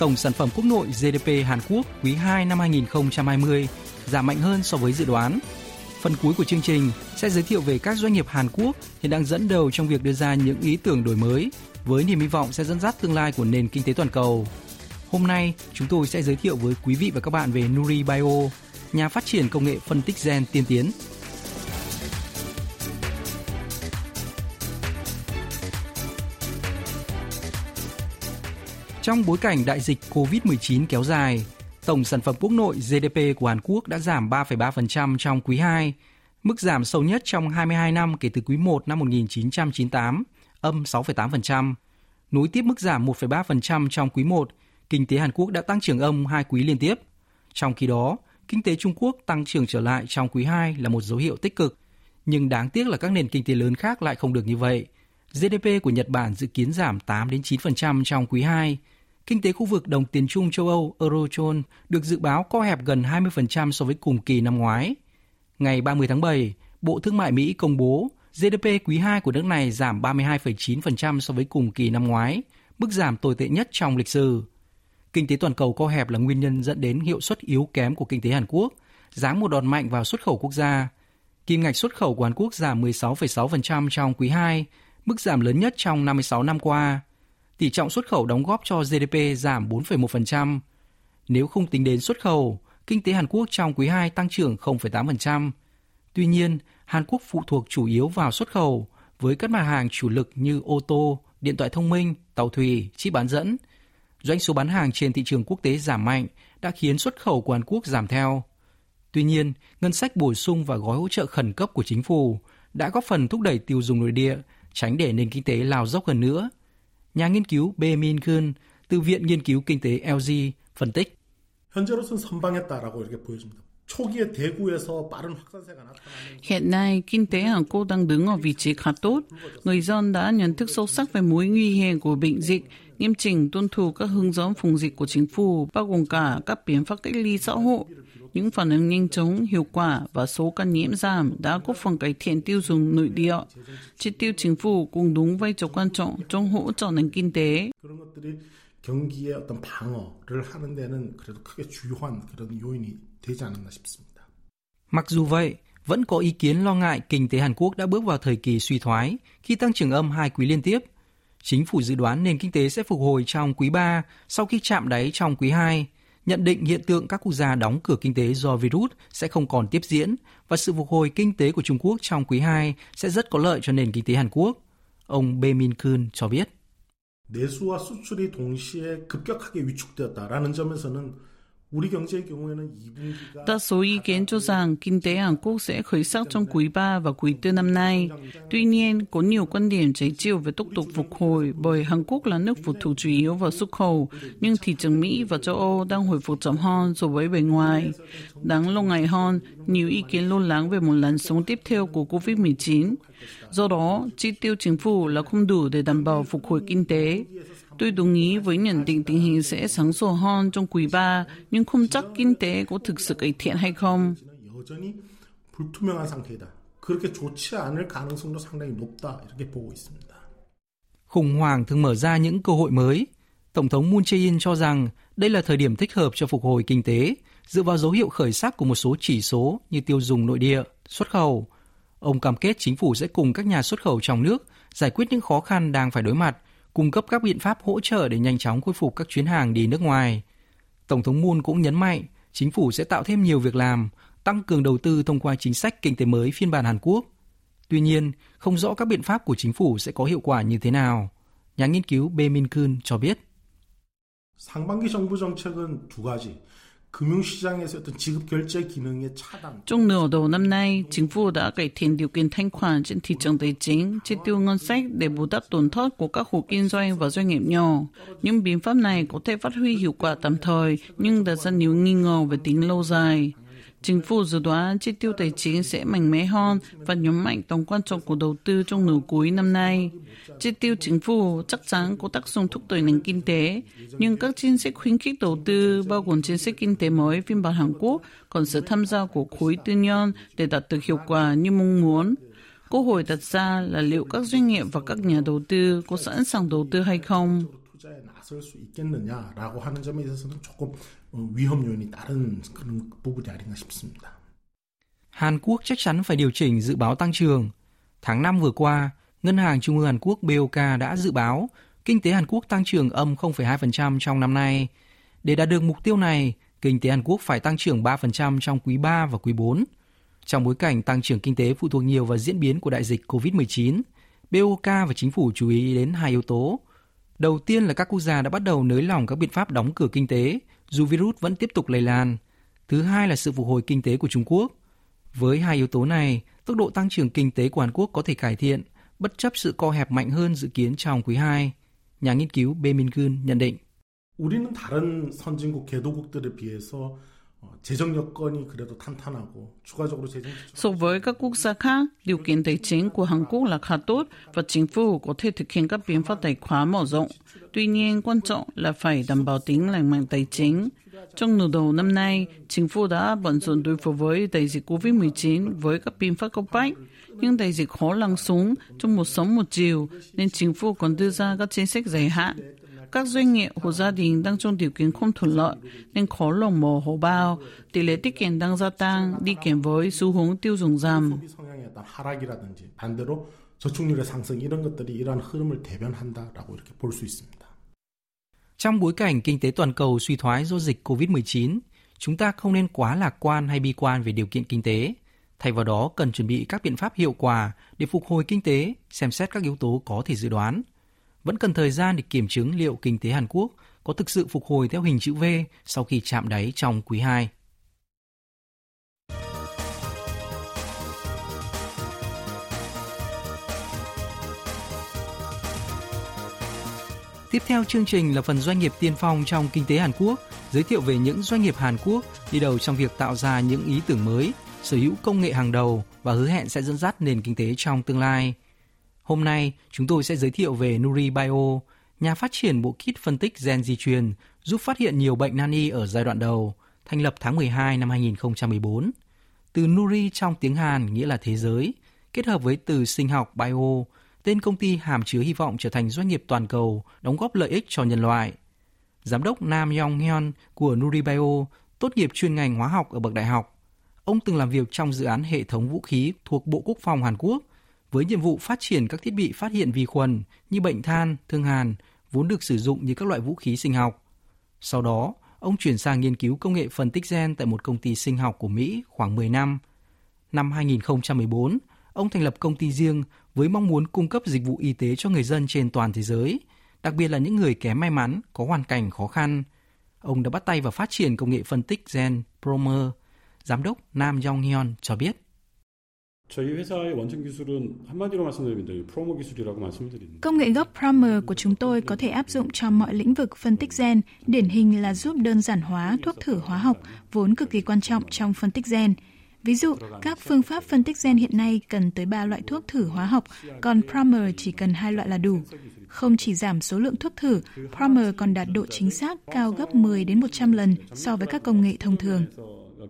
tổng sản phẩm quốc nội GDP Hàn Quốc quý 2 năm 2020 giảm mạnh hơn so với dự đoán. Phần cuối của chương trình sẽ giới thiệu về các doanh nghiệp Hàn Quốc hiện đang dẫn đầu trong việc đưa ra những ý tưởng đổi mới với niềm hy vọng sẽ dẫn dắt tương lai của nền kinh tế toàn cầu. Hôm nay, chúng tôi sẽ giới thiệu với quý vị và các bạn về Nuri Bio, nhà phát triển công nghệ phân tích gen tiên tiến Trong bối cảnh đại dịch COVID-19 kéo dài, tổng sản phẩm quốc nội GDP của Hàn Quốc đã giảm 3,3% trong quý 2, mức giảm sâu nhất trong 22 năm kể từ quý 1 năm 1998, âm 6,8%. Nối tiếp mức giảm 1,3% trong quý 1, kinh tế Hàn Quốc đã tăng trưởng âm hai quý liên tiếp. Trong khi đó, kinh tế Trung Quốc tăng trưởng trở lại trong quý 2 là một dấu hiệu tích cực, nhưng đáng tiếc là các nền kinh tế lớn khác lại không được như vậy. GDP của Nhật Bản dự kiến giảm 8 đến 9% trong quý 2, kinh tế khu vực đồng tiền chung châu Âu Eurozone được dự báo co hẹp gần 20% so với cùng kỳ năm ngoái. Ngày 30 tháng 7, Bộ Thương mại Mỹ công bố GDP quý 2 của nước này giảm 32,9% so với cùng kỳ năm ngoái, mức giảm tồi tệ nhất trong lịch sử. Kinh tế toàn cầu co hẹp là nguyên nhân dẫn đến hiệu suất yếu kém của kinh tế Hàn Quốc, giáng một đòn mạnh vào xuất khẩu quốc gia. Kim ngạch xuất khẩu của Hàn Quốc giảm 16,6% trong quý 2, mức giảm lớn nhất trong 56 năm qua tỷ trọng xuất khẩu đóng góp cho GDP giảm 4,1%. Nếu không tính đến xuất khẩu, kinh tế Hàn Quốc trong quý 2 tăng trưởng 0,8%. Tuy nhiên, Hàn Quốc phụ thuộc chủ yếu vào xuất khẩu với các mặt hàng chủ lực như ô tô, điện thoại thông minh, tàu thủy, chip bán dẫn. Doanh số bán hàng trên thị trường quốc tế giảm mạnh đã khiến xuất khẩu của Hàn Quốc giảm theo. Tuy nhiên, ngân sách bổ sung và gói hỗ trợ khẩn cấp của chính phủ đã góp phần thúc đẩy tiêu dùng nội địa, tránh để nền kinh tế lao dốc hơn nữa nhà nghiên cứu Bemin Kun từ Viện Nghiên cứu Kinh tế LG phân tích. Hiện nay, kinh tế Hàn Quốc đang đứng ở vị trí khá tốt. Người dân đã nhận thức sâu sắc về mối nguy hiểm của bệnh dịch, nghiêm chỉnh tuân thủ các hướng dẫn phòng dịch của chính phủ, bao gồm cả các biện pháp cách ly xã hội Những phản ứng nhanh chóng, hiệu quả và số ca nhiễm giảm đã góp phần cải thiện tiêu dùng nội địa. Chi tiêu chính phủ cũng đúng vai trò quan trọng trong hỗ trợ nền kinh tế. 경기의 어떤 방어를 하는 데는 그래도 크게 주요한 그런 요인이 되지 않았나 싶습니다. Mặc dù vậy, vẫn có ý kiến lo ngại kinh tế Hàn Quốc đã bước vào thời kỳ suy thoái khi tăng trưởng âm hai quý liên tiếp. Chính phủ dự đoán nền kinh tế sẽ phục hồi trong quý 3 sau khi chạm đáy trong quý 2, nhận định hiện tượng các quốc gia đóng cửa kinh tế do virus sẽ không còn tiếp diễn và sự phục hồi kinh tế của Trung Quốc trong quý 2 sẽ rất có lợi cho nền kinh tế Hàn Quốc. Ông Bae Min Kun cho biết. 내수와 수출이 동시에 급격하게 위축되었다라는 점에서는 Đa số ý kiến cho rằng kinh tế Hàn Quốc sẽ khởi sắc trong quý 3 và quý 4 năm nay. Tuy nhiên, có nhiều quan điểm trái chiều về tốc độ phục hồi bởi Hàn Quốc là nước phụ thuộc chủ yếu vào xuất khẩu, nhưng thị trường Mỹ và châu Âu đang hồi phục chậm hơn so với bề ngoài. Đáng lo ngại hơn, nhiều ý kiến lo lắng về một làn sóng tiếp theo của COVID-19. Do đó, chi tiêu chính phủ là không đủ để đảm bảo phục hồi kinh tế. Tôi đồng ý với nhận định tình hình sẽ sáng sủa hơn trong quý 3, nhưng không chắc kinh tế có thực sự cải thiện hay không. 불투명한 상태이다. 그렇게 좋지 않을 가능성도 상당히 높다. 이렇게 보고 있습니다. Khủng hoảng thường mở ra những cơ hội mới. Tổng thống Moon Jae-in cho rằng đây là thời điểm thích hợp cho phục hồi kinh tế, dựa vào dấu hiệu khởi sắc của một số chỉ số như tiêu dùng nội địa, xuất khẩu. Ông cam kết chính phủ sẽ cùng các nhà xuất khẩu trong nước giải quyết những khó khăn đang phải đối mặt cung cấp các biện pháp hỗ trợ để nhanh chóng khôi phục các chuyến hàng đi nước ngoài. Tổng thống Moon cũng nhấn mạnh chính phủ sẽ tạo thêm nhiều việc làm, tăng cường đầu tư thông qua chính sách kinh tế mới phiên bản Hàn Quốc. Tuy nhiên, không rõ các biện pháp của chính phủ sẽ có hiệu quả như thế nào. Nhà nghiên cứu Bae Min Kun cho biết. 상반기 정부 정책은 두 가지. Trong nửa đầu năm nay, chính phủ đã cải thiện điều kiện thanh khoản trên thị trường tài chính, chi tiêu ngân sách để bù đắp tổn thất của các hộ kinh doanh và doanh nghiệp nhỏ. Những biện pháp này có thể phát huy hiệu quả tạm thời, nhưng đặt ra nhiều nghi ngờ về tính lâu dài. Chính phủ dự đoán chi tiêu tài chính sẽ mạnh mẽ hơn và nhấn mạnh tầm quan trọng của đầu tư trong nửa cuối năm nay. Chi tiêu chính phủ chắc chắn có tác dụng thúc đẩy nền kinh tế, nhưng các chính sách khuyến khích đầu tư, bao gồm chính sách kinh tế mới phiên bản Hàn Quốc, còn sự tham gia của khối tư nhân để đạt được hiệu quả như mong muốn. Câu hỏi đặt ra là liệu các doanh nghiệp và các nhà đầu tư có sẵn sàng đầu tư hay không? 쓸 수 있겠느냐라고 하는 점에 있어서는 조금 위험 요인이 다른 그런 부분이 아닌가 싶습니다. Hàn Quốc chắc chắn phải điều chỉnh dự báo tăng trưởng. Tháng 5 vừa qua, Ngân hàng Trung ương Hàn Quốc BOK đã dự báo kinh tế Hàn Quốc tăng trưởng âm 0,2% trong năm nay. Để đạt được mục tiêu này, kinh tế Hàn Quốc phải tăng trưởng 3% trong quý 3 và quý 4. Trong bối cảnh tăng trưởng kinh tế phụ thuộc nhiều vào diễn biến của đại dịch COVID-19, BOK và chính phủ chú ý đến hai yếu tố. Đầu tiên là các quốc gia đã bắt đầu nới lỏng các biện pháp đóng cửa kinh tế, dù virus vẫn tiếp tục lây lan. Thứ hai là sự phục hồi kinh tế của Trung Quốc. Với hai yếu tố này, tốc độ tăng trưởng kinh tế của Hàn Quốc có thể cải thiện, bất chấp sự co hẹp mạnh hơn dự kiến trong quý 2. Nhà nghiên cứu Bae Min Gun nhận định. 우리는 다른 선진국 개도국들에 비해서 So với các quốc gia khác, điều kiện tài chính của Hàn Quốc là khá tốt và chính phủ có thể thực hiện các biện pháp tài khoá mở rộng. Tuy nhiên, quan trọng là phải đảm bảo tính lành mạnh tài chính. Trong nửa đầu năm nay, chính phủ đã bận rộn đối phó với đại dịch COVID-19 với các biện pháp cấp bách. Nhưng đại dịch khó lắng xuống trong một sóng một chiều, nên chính phủ còn đưa ra các chính sách dài hạn các doanh nghiệp hộ gia đình đang trong điều kiện không thuận lợi nên khó lòng mở hộ bao, tỷ lệ tiết kiệm đang gia tăng đi kèm với xu hướng tiêu dùng giảm. Trong bối cảnh kinh tế toàn cầu suy thoái do dịch COVID-19, chúng ta không nên quá lạc quan hay bi quan về điều kiện kinh tế. Thay vào đó, cần chuẩn bị các biện pháp hiệu quả để phục hồi kinh tế, xem xét các yếu tố có thể dự đoán – vẫn cần thời gian để kiểm chứng liệu kinh tế Hàn Quốc có thực sự phục hồi theo hình chữ V sau khi chạm đáy trong quý 2. Tiếp theo chương trình là phần doanh nghiệp tiên phong trong kinh tế Hàn Quốc, giới thiệu về những doanh nghiệp Hàn Quốc đi đầu trong việc tạo ra những ý tưởng mới, sở hữu công nghệ hàng đầu và hứa hẹn sẽ dẫn dắt nền kinh tế trong tương lai. Hôm nay, chúng tôi sẽ giới thiệu về Nuri Bio, nhà phát triển bộ kit phân tích gen di truyền giúp phát hiện nhiều bệnh nan y ở giai đoạn đầu, thành lập tháng 12 năm 2014. Từ Nuri trong tiếng Hàn nghĩa là thế giới, kết hợp với từ sinh học bio, tên công ty hàm chứa hy vọng trở thành doanh nghiệp toàn cầu đóng góp lợi ích cho nhân loại. Giám đốc Nam Yong Hyun của Nuri Bio tốt nghiệp chuyên ngành hóa học ở bậc đại học. Ông từng làm việc trong dự án hệ thống vũ khí thuộc Bộ Quốc phòng Hàn Quốc với nhiệm vụ phát triển các thiết bị phát hiện vi khuẩn như bệnh than, thương hàn, vốn được sử dụng như các loại vũ khí sinh học. Sau đó, ông chuyển sang nghiên cứu công nghệ phân tích gen tại một công ty sinh học của Mỹ khoảng 10 năm. Năm 2014, ông thành lập công ty riêng với mong muốn cung cấp dịch vụ y tế cho người dân trên toàn thế giới, đặc biệt là những người kém may mắn, có hoàn cảnh khó khăn. Ông đã bắt tay vào phát triển công nghệ phân tích gen Promer. Giám đốc Nam Yong Hyun cho biết. 저희 회사의 원천 기술은 한마디로 말씀드리면 프로모 기술이라고 말씀을 드립니다. Công nghệ gốc Promer của chúng tôi có thể áp dụng cho mọi lĩnh vực phân tích gen, điển hình là giúp đơn giản hóa thuốc thử hóa học vốn cực kỳ quan trọng trong phân tích gen. Ví dụ, các phương pháp phân tích gen hiện nay cần tới 3 loại thuốc thử hóa học, còn Promer chỉ cần hai loại là đủ. Không chỉ giảm số lượng thuốc thử, Promer còn đạt độ chính xác cao gấp 10 đến 100 lần so với các công nghệ thông thường.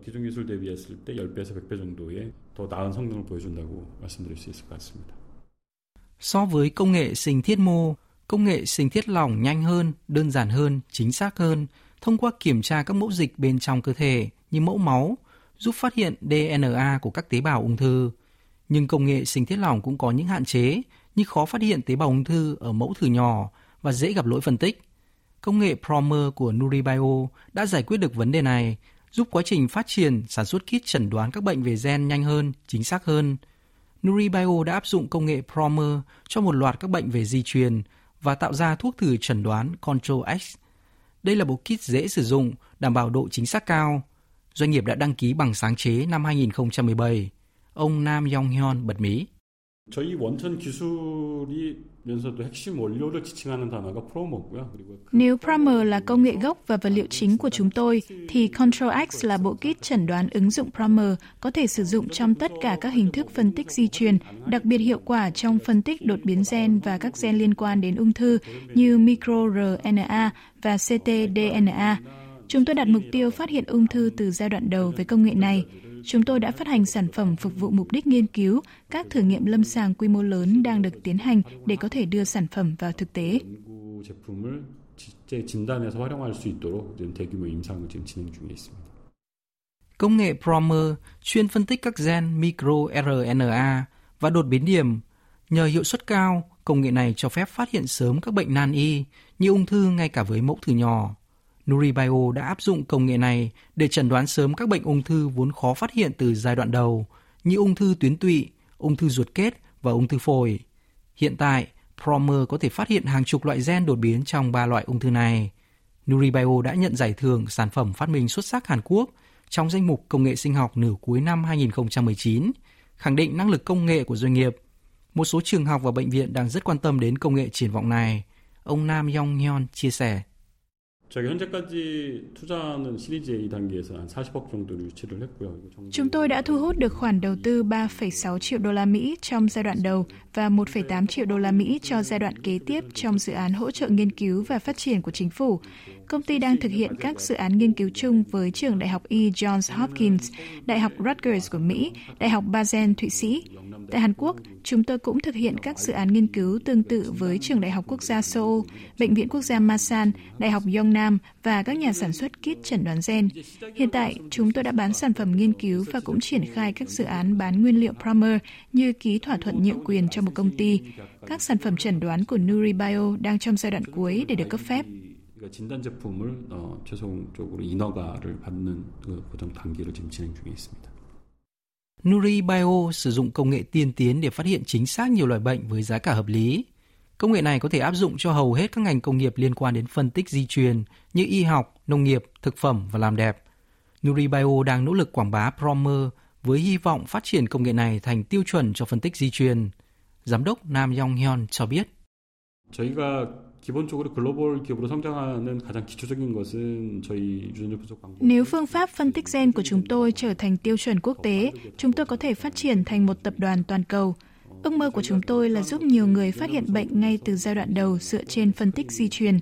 기존 기술 대비했을 때 10배에서 100배 정도의 더 나은 성능을 보여준다고 말씀드릴 수 있을 것 같습니다. So với công nghệ sinh thiết mô, công nghệ sinh thiết lỏng nhanh hơn, đơn giản hơn, chính xác hơn, thông qua kiểm tra các mẫu dịch bên trong cơ thể như mẫu máu, giúp phát hiện DNA của các tế bào ung thư. Nhưng công nghệ sinh thiết lỏng cũng có những hạn chế như khó phát hiện tế bào ung thư ở mẫu thử nhỏ và dễ gặp lỗi phân tích. Công nghệ Promer của Nuribio đã giải quyết được vấn đề này giúp quá trình phát triển, sản xuất kit chẩn đoán các bệnh về gen nhanh hơn, chính xác hơn. Nuribio đã áp dụng công nghệ Promer cho một loạt các bệnh về di truyền và tạo ra thuốc thử chẩn đoán Control X. Đây là bộ kit dễ sử dụng, đảm bảo độ chính xác cao. Doanh nghiệp đã đăng ký bằng sáng chế năm 2017. Ông Nam Yong Hyun bật mí. 저희 원천 기술이면서도 핵심 원료를 지칭하는 단어가 프로모고요. 그리고 Nếu Primer là công nghệ gốc và vật liệu chính của chúng tôi, thì Control X là bộ kit chẩn đoán ứng dụng Primer có thể sử dụng trong tất cả các hình thức phân tích di truyền, đặc biệt hiệu quả trong phân tích đột biến gen và các gen liên quan đến ung thư như microRNA và ctDNA. Chúng tôi đặt mục tiêu phát hiện ung thư từ giai đoạn đầu với công nghệ này. chúng tôi đã phát hành sản phẩm phục vụ mục đích nghiên cứu, các thử nghiệm lâm sàng quy mô lớn đang được tiến hành để có thể đưa sản phẩm vào thực tế. Công nghệ Promer chuyên phân tích các gen microRNA và đột biến điểm. Nhờ hiệu suất cao, công nghệ này cho phép phát hiện sớm các bệnh nan y như ung thư ngay cả với mẫu thử nhỏ. Nuribio đã áp dụng công nghệ này để chẩn đoán sớm các bệnh ung thư vốn khó phát hiện từ giai đoạn đầu, như ung thư tuyến tụy, ung thư ruột kết và ung thư phổi. Hiện tại, Promer có thể phát hiện hàng chục loại gen đột biến trong ba loại ung thư này. Nuribio đã nhận giải thưởng sản phẩm phát minh xuất sắc Hàn Quốc trong danh mục công nghệ sinh học nửa cuối năm 2019, khẳng định năng lực công nghệ của doanh nghiệp. Một số trường học và bệnh viện đang rất quan tâm đến công nghệ triển vọng này. Ông Nam Yong Hyun chia sẻ. Chúng tôi đã thu hút được khoản đầu tư 3,6 triệu đô la Mỹ trong giai đoạn đầu và 1,8 triệu đô la Mỹ cho giai đoạn kế tiếp trong dự án hỗ trợ nghiên cứu và phát triển của chính phủ. Công ty đang thực hiện các dự án nghiên cứu chung với trường Đại học E. Johns Hopkins, Đại học Rutgers của Mỹ, Đại học Basel Thụy Sĩ. Tại Hàn Quốc, chúng tôi cũng thực hiện các dự án nghiên cứu tương tự với Trường Đại học Quốc gia Seoul, Bệnh viện Quốc gia Masan, Đại học Yongnam và các nhà sản xuất kit chẩn đoán gen. Hiện tại, chúng tôi đã bán sản phẩm nghiên cứu và cũng triển khai các dự án bán nguyên liệu Primer như ký thỏa thuận nhượng quyền cho một công ty. Các sản phẩm chẩn đoán của Nuribio đang trong giai đoạn cuối để được cấp phép. 그러니까 진단 제품을 어, 최종적으로 인허가를 받는 그 과정 단계를 지금 진행 중에 있습니다. Nuribio sử dụng công nghệ tiên tiến để phát hiện chính xác nhiều loại bệnh với giá cả hợp lý. Công nghệ này có thể áp dụng cho hầu hết các ngành công nghiệp liên quan đến phân tích di truyền như y học, nông nghiệp, thực phẩm và làm đẹp. Nuribio đang nỗ lực quảng bá Promer với hy vọng phát triển công nghệ này thành tiêu chuẩn cho phân tích di truyền. Giám đốc Nam Yong Hyun cho biết. 저희가 기본적으로 글로벌 기업으로 성장하는 가장 기초적인 것은 저희 유전자 분석 광고 Nếu phương pháp phân tích gen của chúng tôi trở thành tiêu chuẩn quốc tế, chúng tôi có thể phát triển thành một tập đoàn toàn cầu. Ước mơ của chúng tôi là giúp nhiều người phát hiện bệnh ngay từ giai đoạn đầu dựa trên phân tích di truyền.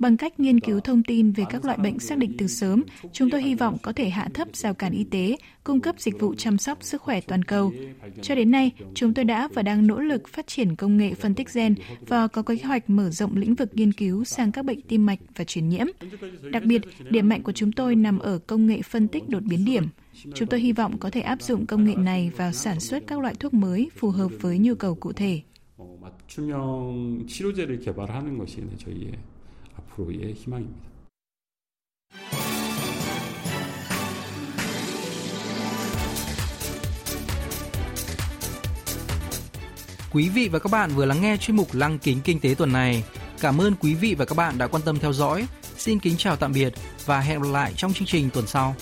Bằng cách nghiên cứu thông tin về các loại bệnh xác định từ sớm, chúng tôi hy vọng có thể hạ thấp rào cản y tế, cung cấp dịch vụ chăm sóc sức khỏe toàn cầu. Cho đến nay, chúng tôi đã và đang nỗ lực phát triển công nghệ phân tích gen và có kế hoạch mở rộng lĩnh vực nghiên cứu sang các bệnh tim mạch và truyền nhiễm. Đặc biệt, điểm mạnh của chúng tôi nằm ở công nghệ phân tích đột biến điểm. Chúng tôi hy vọng có thể áp dụng công nghệ này vào sản xuất các loại thuốc mới phù hợp với nhu cầu cụ thể. 어, 맞춤형 치료제를 개발하는 것이 네, 저희의 앞으로의 희망입니다. Quý vị và các bạn vừa lắng nghe chuyên mục Lăng kính kinh tế tuần này. Cảm ơn quý vị và các bạn đã quan tâm theo dõi. Xin kính chào tạm biệt và hẹn gặp lại trong chương trình tuần sau.